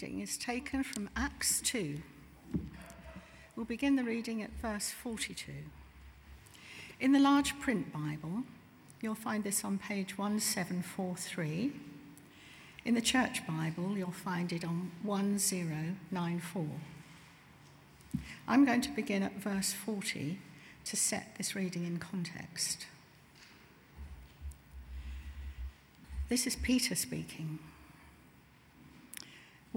reading is taken from Acts 2. We'll begin the reading at verse 42. In the large print Bible, you'll find this on page 1743. In the Church Bible, you'll find it on 1094. I'm going to begin at verse 40 to set this reading in context. This is Peter speaking.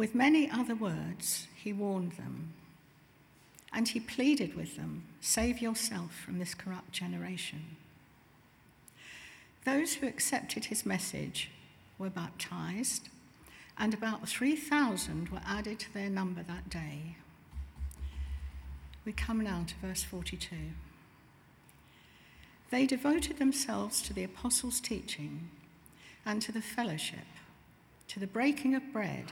With many other words, he warned them, and he pleaded with them save yourself from this corrupt generation. Those who accepted his message were baptized, and about 3,000 were added to their number that day. We come now to verse 42. They devoted themselves to the apostles' teaching and to the fellowship, to the breaking of bread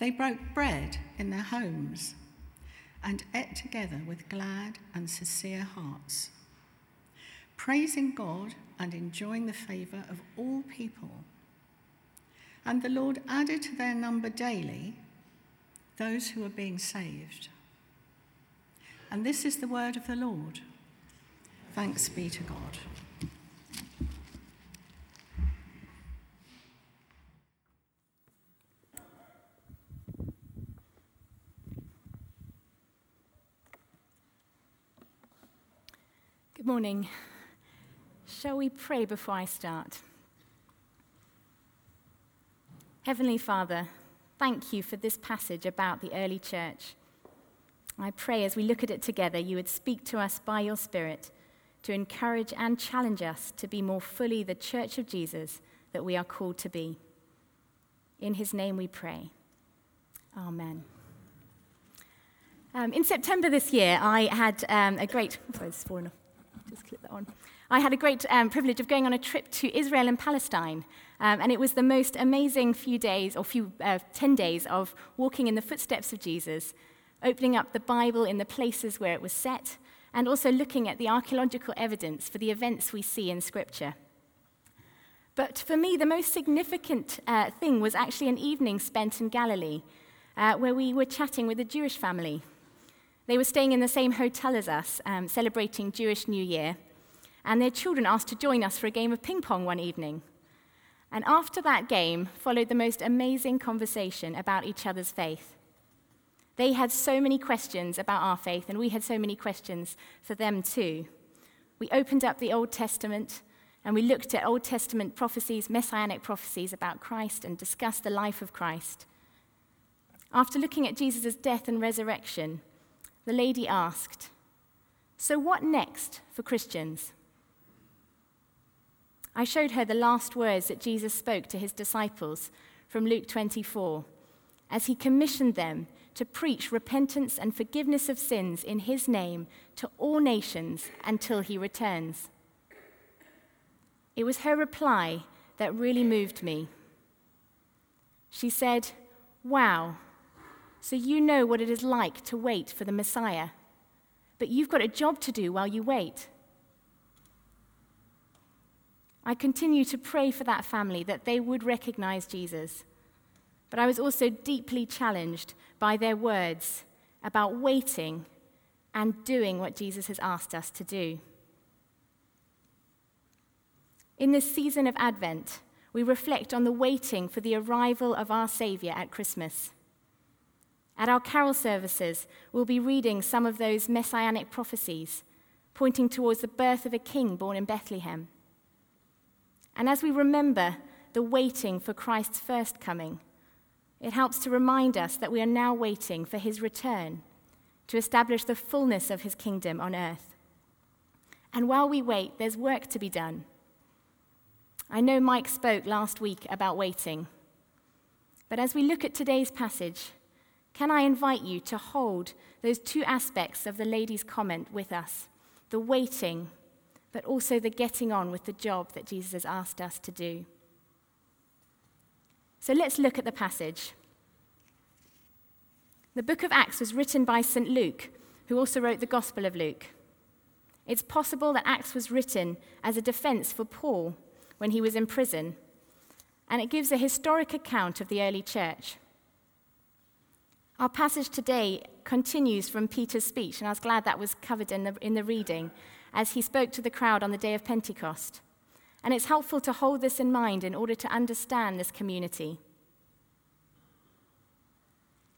they broke bread in their homes and ate together with glad and sincere hearts, praising God and enjoying the favour of all people. And the Lord added to their number daily those who were being saved. And this is the word of the Lord. Thanks be to God. Morning. Shall we pray before I start? Heavenly Father, thank you for this passage about the early church. I pray as we look at it together, you would speak to us by your Spirit to encourage and challenge us to be more fully the church of Jesus that we are called to be. In his name we pray. Amen. Um, in September this year, I had um, a great. Sorry, is falling off that on. I had a great um, privilege of going on a trip to Israel and Palestine. Um, and it was the most amazing few days, or few, uh, 10 days, of walking in the footsteps of Jesus, opening up the Bible in the places where it was set, and also looking at the archaeological evidence for the events we see in Scripture. But for me, the most significant uh, thing was actually an evening spent in Galilee, uh, where we were chatting with a Jewish family they were staying in the same hotel as us, um, celebrating Jewish New Year, and their children asked to join us for a game of ping pong one evening. And after that game followed the most amazing conversation about each other's faith. They had so many questions about our faith, and we had so many questions for them too. We opened up the Old Testament and we looked at Old Testament prophecies, messianic prophecies about Christ, and discussed the life of Christ. After looking at Jesus' death and resurrection, the lady asked, So what next for Christians? I showed her the last words that Jesus spoke to his disciples from Luke 24 as he commissioned them to preach repentance and forgiveness of sins in his name to all nations until he returns. It was her reply that really moved me. She said, Wow, so you know what it is like to wait for the Messiah. But you've got a job to do while you wait. I continue to pray for that family that they would recognize Jesus. But I was also deeply challenged by their words about waiting and doing what Jesus has asked us to do. In this season of Advent, we reflect on the waiting for the arrival of our Savior at Christmas. At our carol services, we'll be reading some of those messianic prophecies, pointing towards the birth of a king born in Bethlehem. And as we remember the waiting for Christ's first coming, it helps to remind us that we are now waiting for his return to establish the fullness of his kingdom on earth. And while we wait, there's work to be done. I know Mike spoke last week about waiting. But as we look at today's passage, can I invite you to hold those two aspects of the lady's comment with us the waiting, but also the getting on with the job that Jesus has asked us to do? So let's look at the passage. The book of Acts was written by St. Luke, who also wrote the Gospel of Luke. It's possible that Acts was written as a defense for Paul when he was in prison, and it gives a historic account of the early church. Our passage today continues from Peter's speech, and I was glad that was covered in the, in the reading as he spoke to the crowd on the day of Pentecost. And it's helpful to hold this in mind in order to understand this community.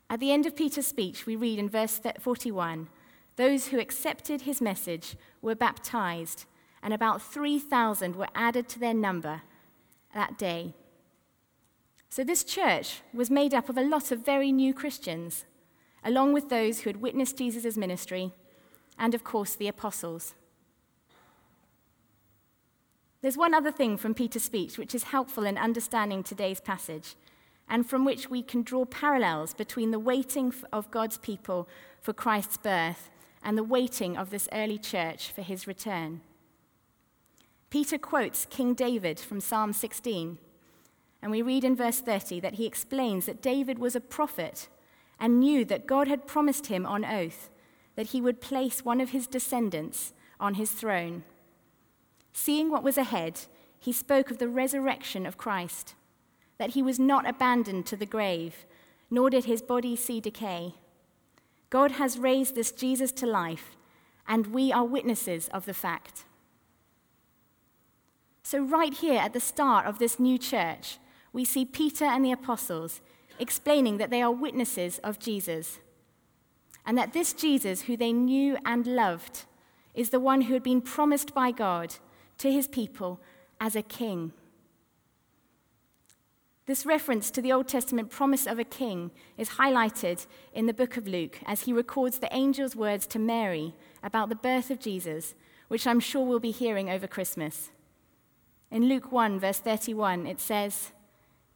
At the end of Peter's speech, we read in verse 41 those who accepted his message were baptized, and about 3,000 were added to their number that day. So, this church was made up of a lot of very new Christians, along with those who had witnessed Jesus' ministry, and of course, the apostles. There's one other thing from Peter's speech which is helpful in understanding today's passage, and from which we can draw parallels between the waiting of God's people for Christ's birth and the waiting of this early church for his return. Peter quotes King David from Psalm 16, and we read in verse 30 that he explains that David was a prophet and knew that God had promised him on oath that he would place one of his descendants on his throne. Seeing what was ahead, he spoke of the resurrection of Christ, that he was not abandoned to the grave, nor did his body see decay. God has raised this Jesus to life, and we are witnesses of the fact. So, right here at the start of this new church, we see Peter and the apostles explaining that they are witnesses of Jesus, and that this Jesus, who they knew and loved, is the one who had been promised by God to his people as a king. This reference to the Old Testament promise of a king is highlighted in the book of Luke as he records the angel's words to Mary about the birth of Jesus, which I'm sure we'll be hearing over Christmas. In Luke 1, verse 31, it says,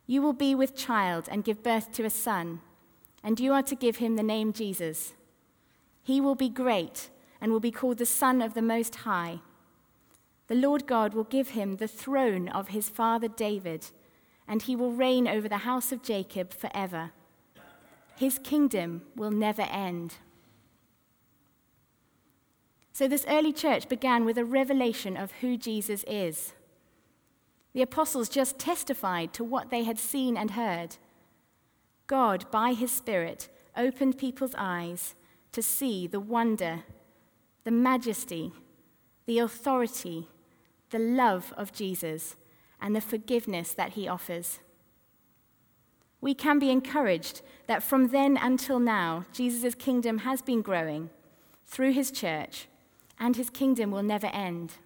You will be with child and give birth to a son, and you are to give him the name Jesus. He will be great and will be called the Son of the Most High. The Lord God will give him the throne of his father David and he will reign over the house of Jacob forever. His kingdom will never end. So, this early church began with a revelation of who Jesus is. The apostles just testified to what they had seen and heard. God, by his Spirit, opened people's eyes to see the wonder, the majesty, the authority, the love of Jesus and the forgiveness that he offers. We can be encouraged that from then until now, Jesus' kingdom has been growing through his church, and his kingdom will never end.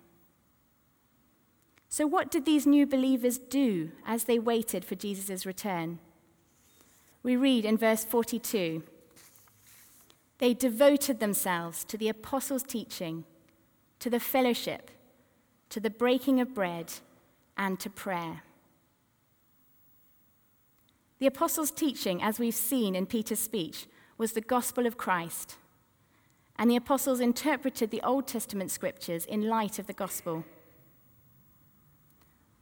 So, what did these new believers do as they waited for Jesus' return? We read in verse 42 They devoted themselves to the apostles' teaching, to the fellowship, to the breaking of bread and to prayer. The apostles' teaching, as we've seen in Peter's speech, was the gospel of Christ. And the apostles interpreted the Old Testament scriptures in light of the gospel.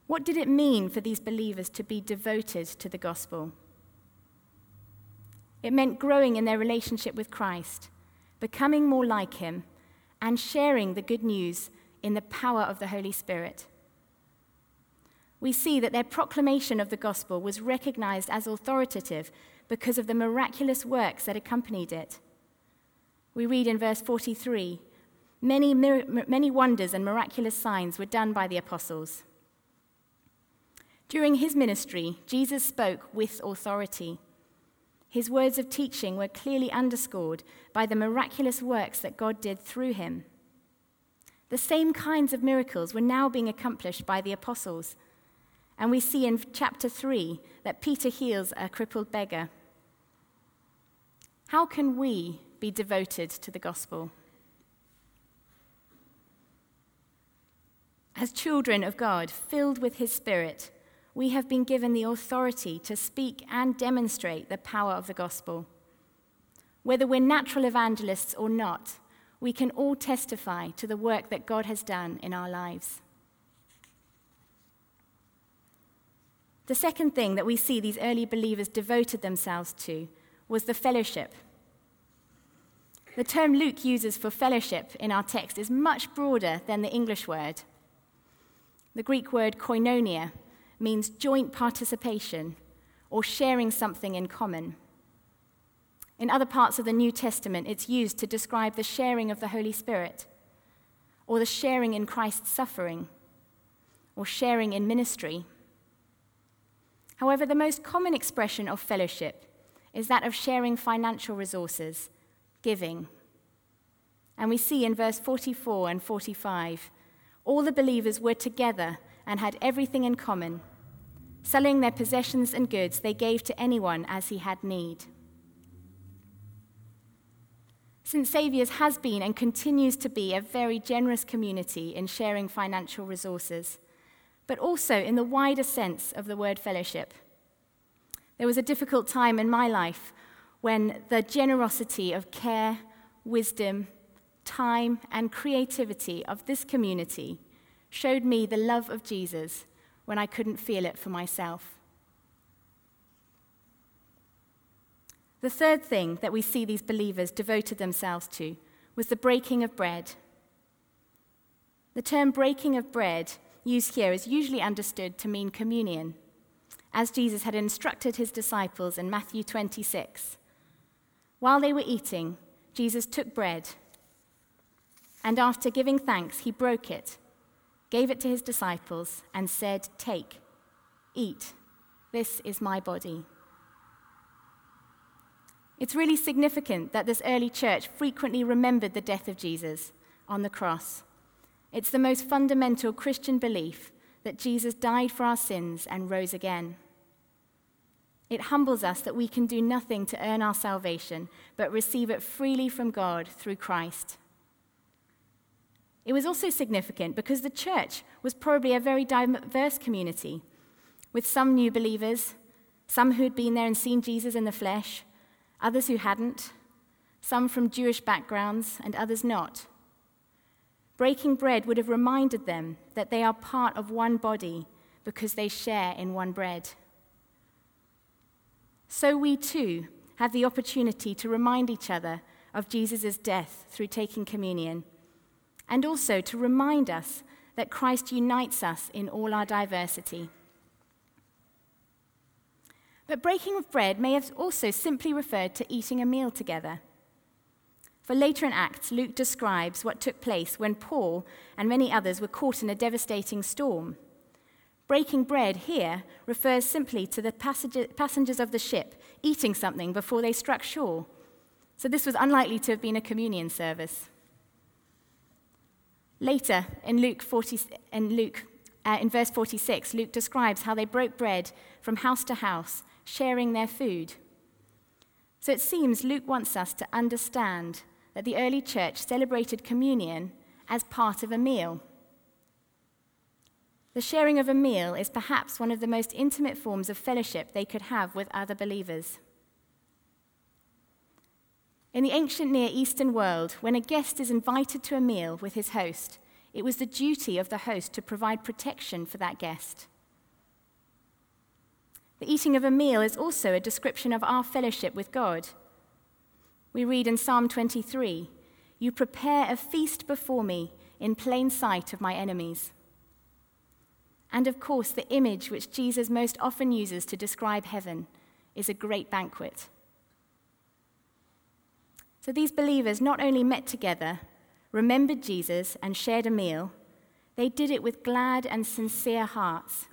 What did it mean for these believers to be devoted to the gospel? It meant growing in their relationship with Christ, becoming more like him, and sharing the good news in the power of the Holy Spirit we see that their proclamation of the gospel was recognized as authoritative because of the miraculous works that accompanied it. We read in verse 43 many, many wonders and miraculous signs were done by the apostles. During his ministry, Jesus spoke with authority. His words of teaching were clearly underscored by the miraculous works that God did through him. The same kinds of miracles were now being accomplished by the apostles and we see in chapter 3 that Peter heals a crippled beggar. How can we be devoted to the gospel? As children of God, filled with his Spirit, we have been given the authority to speak and demonstrate the power of the gospel. whether we're natural evangelists or not, we can all testify to the work that God has done in our lives. The second thing that we see these early believers devoted themselves to was the fellowship. The term Luke uses for fellowship in our text is much broader than the English word. The Greek word koinonia means joint participation or sharing something in common. In other parts of the New Testament, it's used to describe the sharing of the Holy Spirit, or the sharing in Christ's suffering, or sharing in ministry. However, the most common expression of fellowship is that of sharing financial resources, giving. And we see in verse 44 and 45 all the believers were together and had everything in common. Selling their possessions and goods, they gave to anyone as he had need. St. Saviour's has been and continues to be a very generous community in sharing financial resources, but also in the wider sense of the word fellowship. There was a difficult time in my life when the generosity of care, wisdom, time, and creativity of this community showed me the love of Jesus when I couldn't feel it for myself. The third thing that we see these believers devoted themselves to was the breaking of bread. The term breaking of bread used here is usually understood to mean communion, as Jesus had instructed his disciples in Matthew 26. While they were eating, Jesus took bread, and after giving thanks, he broke it, gave it to his disciples, and said, Take, eat, this is my body. It's really significant that this early church frequently remembered the death of Jesus on the cross. It's the most fundamental Christian belief that Jesus died for our sins and rose again. It humbles us that we can do nothing to earn our salvation, but receive it freely from God through Christ. It was also significant because the church was probably a very diverse community, with some new believers, some who had been there and seen Jesus in the flesh, others who hadn't, some from Jewish backgrounds, and others not. Breaking bread would have reminded them that they are part of one body because they share in one bread. So we too have the opportunity to remind each other of Jesus' death through taking communion, and also to remind us that Christ unites us in all our diversity. But breaking of bread may have also simply referred to eating a meal together. For later in Acts, Luke describes what took place when Paul and many others were caught in a devastating storm. Breaking bread here refers simply to the passengers of the ship eating something before they struck shore. So this was unlikely to have been a communion service. Later, in Luke, 40, in, Luke uh, in verse 46, Luke describes how they broke bread from house to house sharing their food. So it seems Luke wants us to understand that the early church celebrated communion as part of a meal. The sharing of a meal is perhaps one of the most intimate forms of fellowship they could have with other believers. In the ancient Near Eastern world, when a guest is invited to a meal with his host, it was the duty of the host to provide protection for that guest. The eating of a meal is also a description of our fellowship with God. We read in Psalm 23 You prepare a feast before me in plain sight of my enemies. And of course, the image which Jesus most often uses to describe heaven is a great banquet. So these believers not only met together, remembered Jesus, and shared a meal, they did it with glad and sincere hearts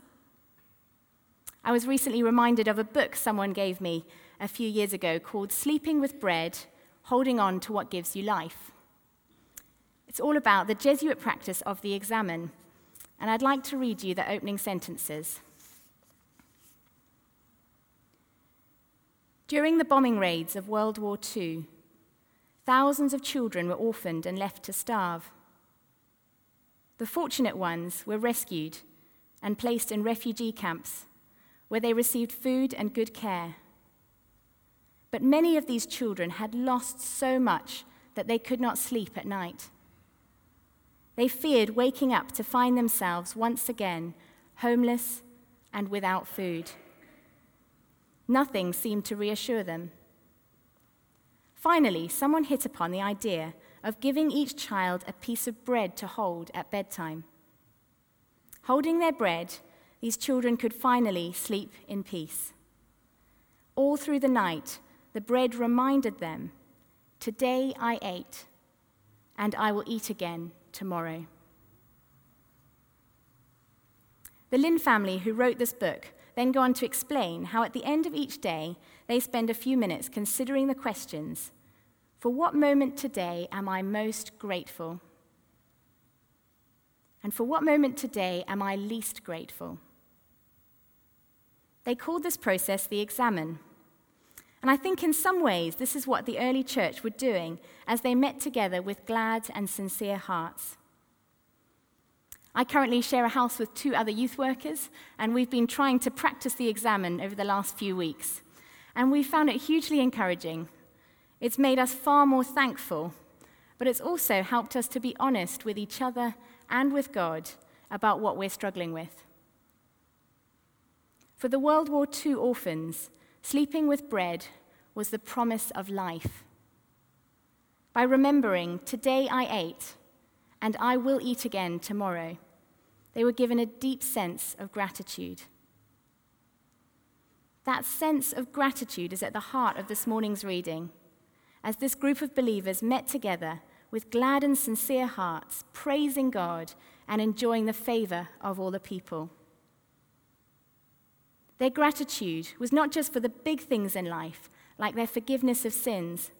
I was recently reminded of a book someone gave me a few years ago called Sleeping with Bread Holding On to What Gives You Life. It's all about the Jesuit practice of the examen, and I'd like to read you the opening sentences. During the bombing raids of World War II, thousands of children were orphaned and left to starve. The fortunate ones were rescued and placed in refugee camps where they received food and good care. But many of these children had lost so much that they could not sleep at night. They feared waking up to find themselves once again homeless and without food. Nothing seemed to reassure them. Finally, someone hit upon the idea of giving each child a piece of bread to hold at bedtime. Holding their bread, these children could finally sleep in peace. All through the night, the bread reminded them Today I ate, and I will eat again tomorrow. The Linn family who wrote this book then go on to explain how at the end of each day they spend a few minutes considering the questions For what moment today am I most grateful? And for what moment today am I least grateful? They called this process the examen. And I think in some ways this is what the early church were doing as they met together with glad and sincere hearts. I currently share a house with two other youth workers, and we've been trying to practice the examen over the last few weeks. And we found it hugely encouraging. It's made us far more thankful, but it's also helped us to be honest with each other and with God about what we're struggling with. For the World War II orphans, sleeping with bread was the promise of life. By remembering, today I ate, and I will eat again tomorrow, they were given a deep sense of gratitude. That sense of gratitude is at the heart of this morning's reading, as this group of believers met together with glad and sincere hearts, praising God and enjoying the favor of all the people. Their gratitude was not just for the big things in life, like their forgiveness of sins,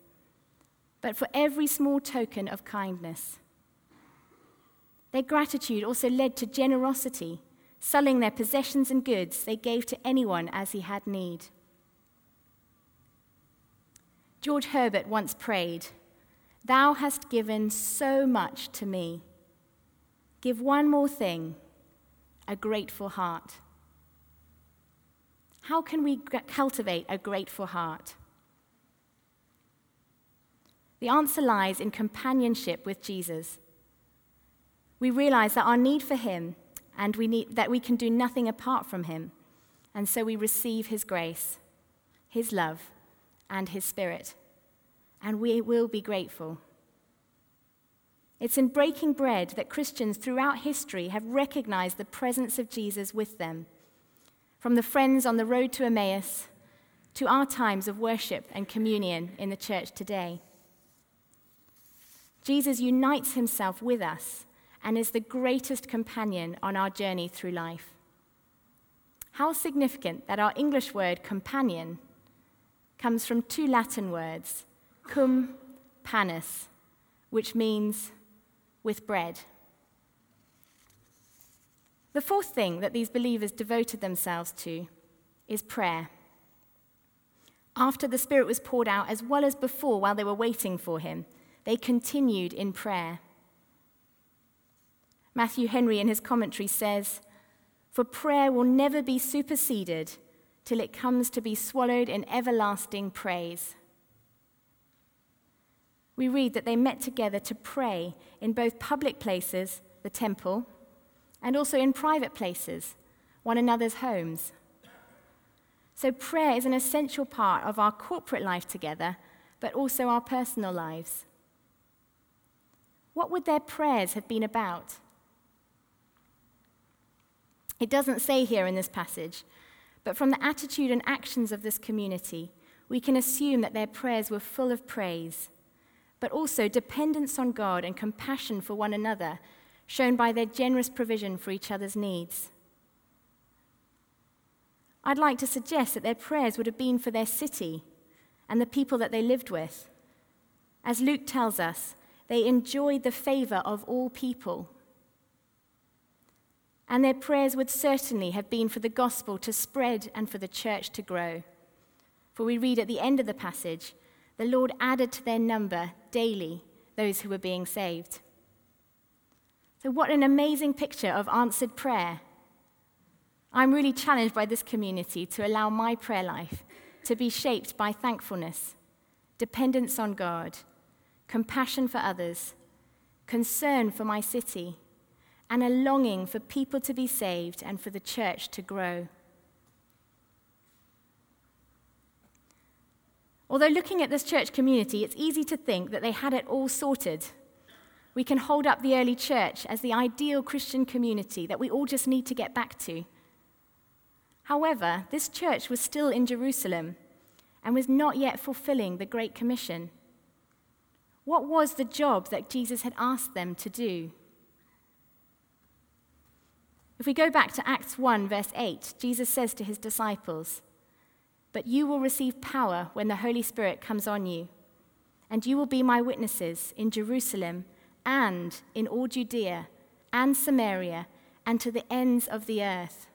but for every small token of kindness. Their gratitude also led to generosity, selling their possessions and goods they gave to anyone as he had need. George Herbert once prayed, Thou hast given so much to me. Give one more thing a grateful heart. How can we cultivate a grateful heart? The answer lies in companionship with Jesus we realize that our need for Him and we need, that we can do nothing apart from Him. And so we receive His grace, His love, and His Spirit. And we will be grateful. It's in breaking bread that Christians throughout history have recognized the presence of Jesus with them. From the friends on the road to Emmaus to our times of worship and communion in the church today. Jesus unites himself with us and is the greatest companion on our journey through life. How significant that our English word companion comes from two Latin words, cum panis, which means with bread. The fourth thing that these believers devoted themselves to is prayer. After the Spirit was poured out, as well as before while they were waiting for Him, they continued in prayer. Matthew Henry, in his commentary, says, For prayer will never be superseded till it comes to be swallowed in everlasting praise. We read that they met together to pray in both public places, the temple, and also in private places, one another's homes. So, prayer is an essential part of our corporate life together, but also our personal lives. What would their prayers have been about? It doesn't say here in this passage, but from the attitude and actions of this community, we can assume that their prayers were full of praise, but also dependence on God and compassion for one another, shown by their generous provision for each other's needs. I'd like to suggest that their prayers would have been for their city and the people that they lived with. As Luke tells us, they enjoyed the favor of all people. And their prayers would certainly have been for the gospel to spread and for the church to grow. For we read at the end of the passage, the Lord added to their number daily those who were being saved. So, what an amazing picture of answered prayer. I'm really challenged by this community to allow my prayer life to be shaped by thankfulness, dependence on God, compassion for others, concern for my city, and a longing for people to be saved and for the church to grow. Although looking at this church community, it's easy to think that they had it all sorted. We can hold up the early church as the ideal Christian community that we all just need to get back to. However, this church was still in Jerusalem and was not yet fulfilling the Great Commission. What was the job that Jesus had asked them to do? If we go back to Acts 1, verse 8, Jesus says to his disciples, But you will receive power when the Holy Spirit comes on you, and you will be my witnesses in Jerusalem and in all Judea and Samaria and to the ends of the earth.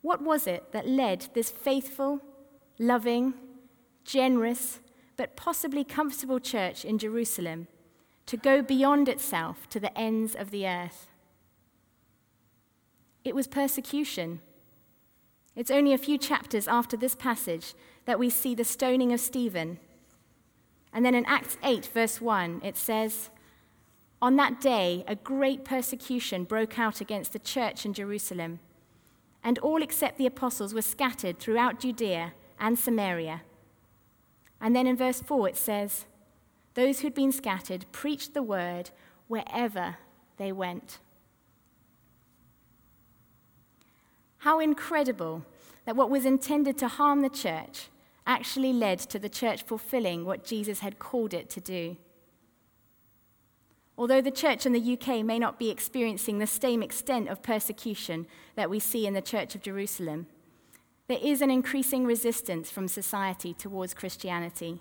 What was it that led this faithful, loving, generous, but possibly comfortable church in Jerusalem to go beyond itself to the ends of the earth. It was persecution. It's only a few chapters after this passage that we see the stoning of Stephen. And then in Acts 8, verse 1, it says, On that day, a great persecution broke out against the church in Jerusalem, and all except the apostles were scattered throughout Judea and Samaria and then in verse 4, it says, Those who'd been scattered preached the word wherever they went. How incredible that what was intended to harm the church actually led to the church fulfilling what Jesus had called it to do. Although the church in the UK may not be experiencing the same extent of persecution that we see in the Church of Jerusalem, there is an increasing resistance from society towards Christianity.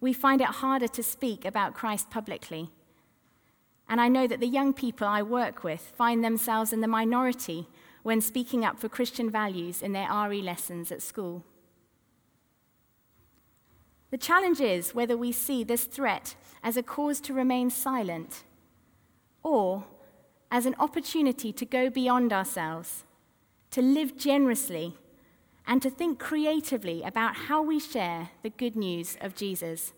We find it harder to speak about Christ publicly. And I know that the young people I work with find themselves in the minority when speaking up for Christian values in their RE lessons at school. The challenge is whether we see this threat as a cause to remain silent or as an opportunity to go beyond ourselves, to live generously and to think creatively about how we share the good news of Jesus.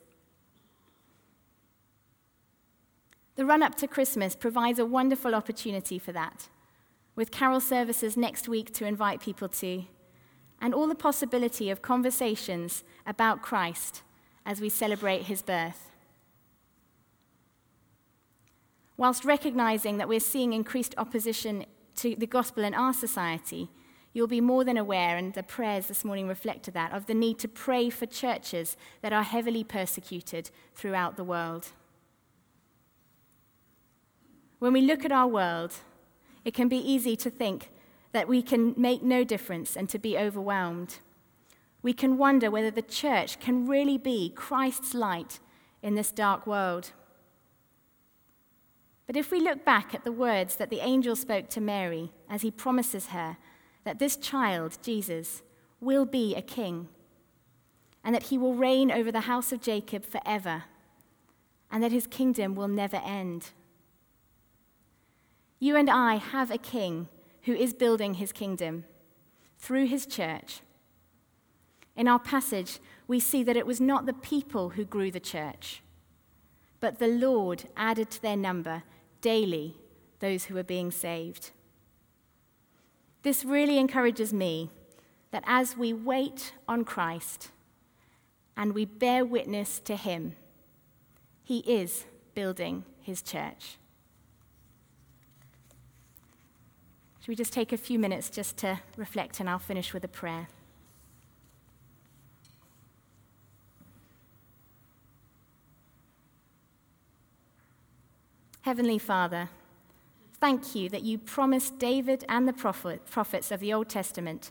The run up to Christmas provides a wonderful opportunity for that, with carol services next week to invite people to, and all the possibility of conversations about Christ as we celebrate his birth. Whilst recognizing that we're seeing increased opposition to the gospel in our society, You'll be more than aware, and the prayers this morning reflected that, of the need to pray for churches that are heavily persecuted throughout the world. When we look at our world, it can be easy to think that we can make no difference and to be overwhelmed. We can wonder whether the church can really be Christ's light in this dark world. But if we look back at the words that the angel spoke to Mary as he promises her that this child, Jesus, will be a king, and that he will reign over the house of Jacob forever, and that his kingdom will never end. You and I have a king who is building his kingdom through his church. In our passage, we see that it was not the people who grew the church, but the Lord added to their number daily those who were being saved. This really encourages me that as we wait on Christ and we bear witness to him, he is building his church. Should we just take a few minutes just to reflect and I'll finish with a prayer? Heavenly Father, thank you that you promised David and the prophet, prophets of the Old Testament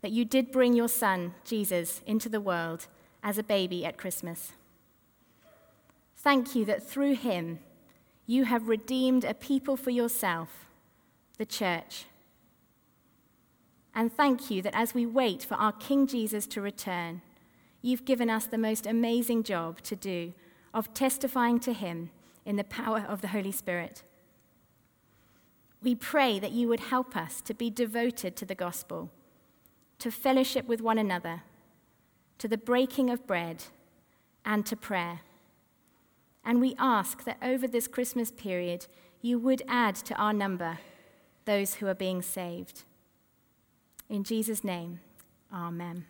that you did bring your son, Jesus, into the world as a baby at Christmas. Thank you that through him you have redeemed a people for yourself, the church. And thank you that as we wait for our King Jesus to return, you've given us the most amazing job to do of testifying to him in the power of the Holy Spirit. We pray that you would help us to be devoted to the gospel, to fellowship with one another, to the breaking of bread, and to prayer. And we ask that over this Christmas period, you would add to our number those who are being saved. In Jesus' name, amen.